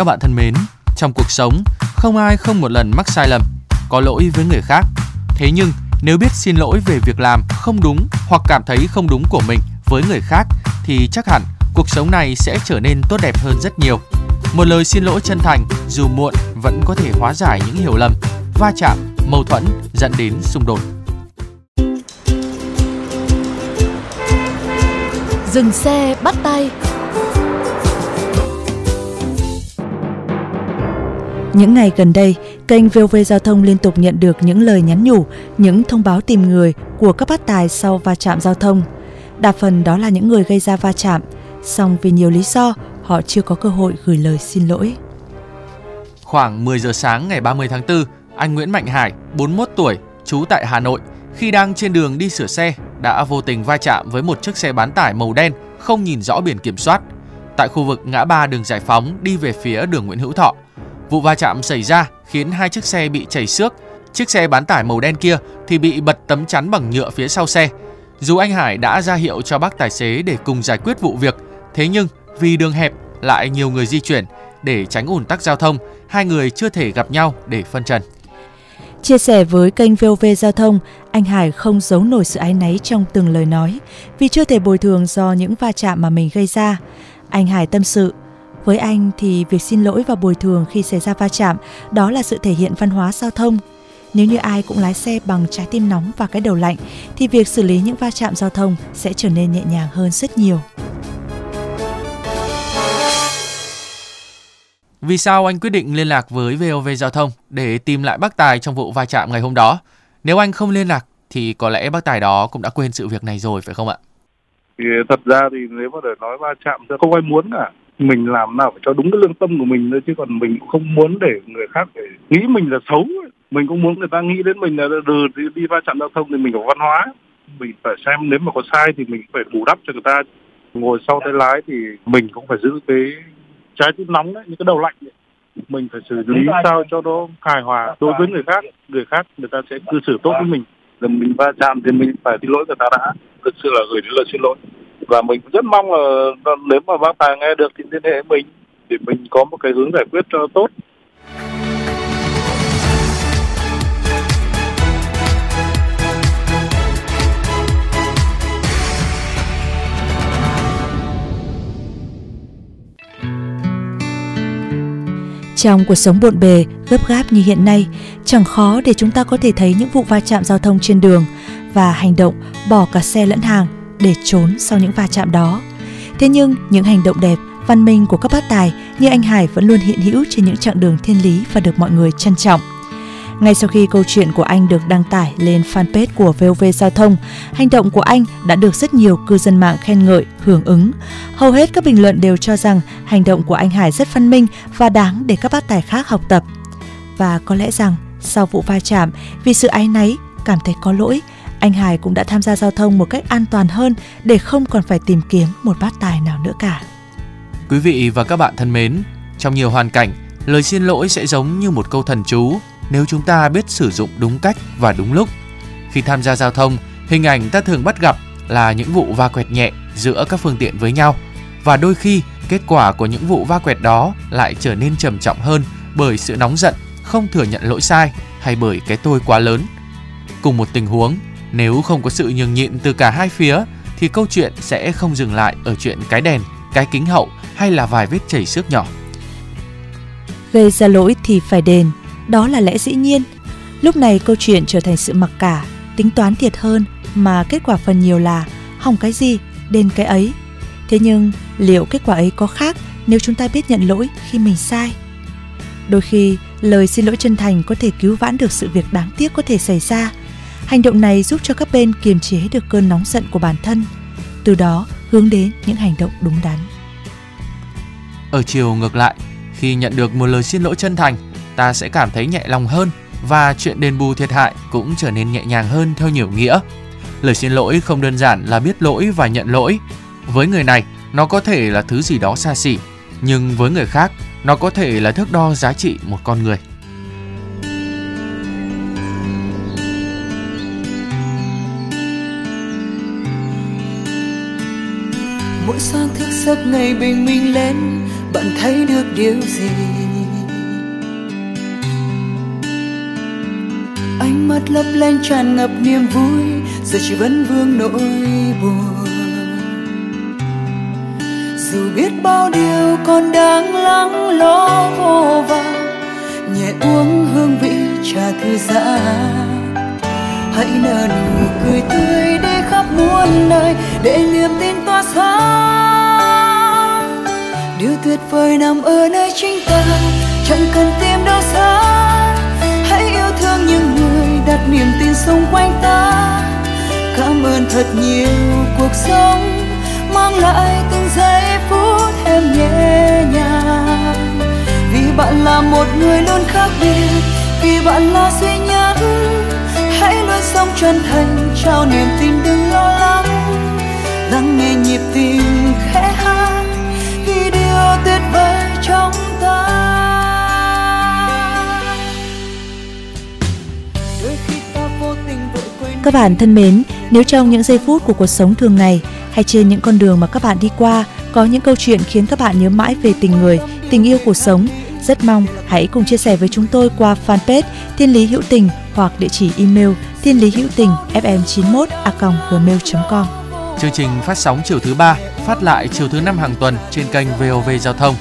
Các bạn thân mến, trong cuộc sống, không ai không một lần mắc sai lầm, có lỗi với người khác. Thế nhưng, nếu biết xin lỗi về việc làm không đúng hoặc cảm thấy không đúng của mình với người khác thì chắc hẳn cuộc sống này sẽ trở nên tốt đẹp hơn rất nhiều. Một lời xin lỗi chân thành dù muộn vẫn có thể hóa giải những hiểu lầm, va chạm, mâu thuẫn dẫn đến xung đột. Dừng xe bắt tay Những ngày gần đây, kênh VOV Giao thông liên tục nhận được những lời nhắn nhủ, những thông báo tìm người của các bác tài sau va chạm giao thông. Đa phần đó là những người gây ra va chạm, song vì nhiều lý do, họ chưa có cơ hội gửi lời xin lỗi. Khoảng 10 giờ sáng ngày 30 tháng 4, anh Nguyễn Mạnh Hải, 41 tuổi, trú tại Hà Nội, khi đang trên đường đi sửa xe, đã vô tình va chạm với một chiếc xe bán tải màu đen không nhìn rõ biển kiểm soát tại khu vực ngã ba đường Giải Phóng đi về phía đường Nguyễn Hữu Thọ. Vụ va chạm xảy ra khiến hai chiếc xe bị chảy xước, chiếc xe bán tải màu đen kia thì bị bật tấm chắn bằng nhựa phía sau xe. Dù anh Hải đã ra hiệu cho bác tài xế để cùng giải quyết vụ việc, thế nhưng vì đường hẹp lại nhiều người di chuyển để tránh ùn tắc giao thông, hai người chưa thể gặp nhau để phân trần. Chia sẻ với kênh VOV Giao thông, anh Hải không giấu nổi sự áy náy trong từng lời nói vì chưa thể bồi thường do những va chạm mà mình gây ra. Anh Hải tâm sự, với anh thì việc xin lỗi và bồi thường khi xảy ra va chạm đó là sự thể hiện văn hóa giao thông. Nếu như ai cũng lái xe bằng trái tim nóng và cái đầu lạnh thì việc xử lý những va chạm giao thông sẽ trở nên nhẹ nhàng hơn rất nhiều. Vì sao anh quyết định liên lạc với VOV Giao thông để tìm lại bác Tài trong vụ va chạm ngày hôm đó? Nếu anh không liên lạc thì có lẽ bác Tài đó cũng đã quên sự việc này rồi phải không ạ? thì thật ra thì nếu mà để nói va chạm thì không ai muốn cả mình làm nào phải cho đúng cái lương tâm của mình thôi chứ còn mình cũng không muốn để người khác phải nghĩ mình là xấu mình cũng muốn người ta nghĩ đến mình là từ đi, đi va chạm giao thông thì mình có văn hóa. Mình phải xem nếu mà có sai thì mình phải bù đắp cho người ta. Ngồi sau tay lái thì mình cũng phải giữ cái trái tim nóng đấy những cái đầu lạnh ấy. mình phải xử lý sao cho nó hài hòa đối với người khác. Người khác người ta sẽ cư xử tốt với mình. Là mình va chạm thì mình phải xin lỗi người ta đã. Thực sự là gửi đến lời xin lỗi và mình rất mong là nếu mà bác tài nghe được thì liên hệ mình để mình có một cái hướng giải quyết cho tốt. Trong cuộc sống bộn bề, gấp gáp như hiện nay, chẳng khó để chúng ta có thể thấy những vụ va chạm giao thông trên đường và hành động bỏ cả xe lẫn hàng để trốn sau những va chạm đó. Thế nhưng, những hành động đẹp, văn minh của các bác tài như anh Hải vẫn luôn hiện hữu trên những chặng đường thiên lý và được mọi người trân trọng. Ngay sau khi câu chuyện của anh được đăng tải lên fanpage của VOV Giao thông, hành động của anh đã được rất nhiều cư dân mạng khen ngợi, hưởng ứng. Hầu hết các bình luận đều cho rằng hành động của anh Hải rất văn minh và đáng để các bác tài khác học tập. Và có lẽ rằng sau vụ va chạm, vì sự ái náy, cảm thấy có lỗi, anh Hải cũng đã tham gia giao thông một cách an toàn hơn để không còn phải tìm kiếm một bát tài nào nữa cả. Quý vị và các bạn thân mến, trong nhiều hoàn cảnh, lời xin lỗi sẽ giống như một câu thần chú nếu chúng ta biết sử dụng đúng cách và đúng lúc. Khi tham gia giao thông, hình ảnh ta thường bắt gặp là những vụ va quẹt nhẹ giữa các phương tiện với nhau và đôi khi kết quả của những vụ va quẹt đó lại trở nên trầm trọng hơn bởi sự nóng giận, không thừa nhận lỗi sai hay bởi cái tôi quá lớn. Cùng một tình huống, nếu không có sự nhường nhịn từ cả hai phía thì câu chuyện sẽ không dừng lại ở chuyện cái đèn, cái kính hậu hay là vài vết chảy xước nhỏ. Gây ra lỗi thì phải đền, đó là lẽ dĩ nhiên. Lúc này câu chuyện trở thành sự mặc cả, tính toán thiệt hơn mà kết quả phần nhiều là hỏng cái gì, đền cái ấy. Thế nhưng liệu kết quả ấy có khác nếu chúng ta biết nhận lỗi khi mình sai? Đôi khi lời xin lỗi chân thành có thể cứu vãn được sự việc đáng tiếc có thể xảy ra. Hành động này giúp cho các bên kiềm chế được cơn nóng giận của bản thân, từ đó hướng đến những hành động đúng đắn. Ở chiều ngược lại, khi nhận được một lời xin lỗi chân thành, ta sẽ cảm thấy nhẹ lòng hơn và chuyện đền bù thiệt hại cũng trở nên nhẹ nhàng hơn theo nhiều nghĩa. Lời xin lỗi không đơn giản là biết lỗi và nhận lỗi. Với người này, nó có thể là thứ gì đó xa xỉ, nhưng với người khác, nó có thể là thước đo giá trị một con người. Sáng thức giấc ngày bình minh lên, bạn thấy được điều gì? Ánh mắt lấp lánh tràn ngập niềm vui, giờ chỉ vẫn vương nỗi buồn. Dù biết bao điều còn đang lắng lo vô vàng nhẹ uống hương vị trà thư giãn hãy nở nụ cười tươi để khắp muôn nơi, để niềm tin tỏa sáng. Điều tuyệt vời nằm ở nơi chính ta, chẳng cần tìm đâu xa. Hãy yêu thương những người đặt niềm tin xung quanh ta. Cảm ơn thật nhiều cuộc sống, mang lại từng giây phút em nhẹ nhàng. Vì bạn là một người luôn khác biệt, vì bạn là duy nhất hãy luôn sống chân thành trao niềm tin đừng lo lắng. Lắng nghe nhịp tim khẽ hát vì điều tuyệt vời trong ta. Các bạn thân mến, nếu trong những giây phút của cuộc sống thường ngày hay trên những con đường mà các bạn đi qua có những câu chuyện khiến các bạn nhớ mãi về tình người, tình yêu cuộc sống, rất mong hãy cùng chia sẻ với chúng tôi qua fanpage Thiên Lý Hữu Tình hoặc địa chỉ email thiên lý hữu tình fm91 a gmail.com. Chương trình phát sóng chiều thứ ba, phát lại chiều thứ năm hàng tuần trên kênh VOV Giao thông.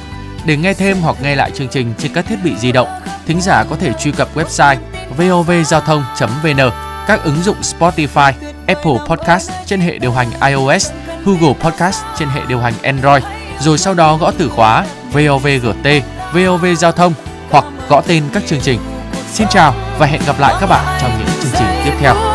Để nghe thêm hoặc nghe lại chương trình trên các thiết bị di động, thính giả có thể truy cập website vovgiao thông.vn, các ứng dụng Spotify, Apple Podcast trên hệ điều hành iOS, Google Podcast trên hệ điều hành Android, rồi sau đó gõ từ khóa VOVGT, VOV Giao thông hoặc gõ tên các chương trình. Xin chào và hẹn gặp lại các bạn trong những chương trình tiếp theo.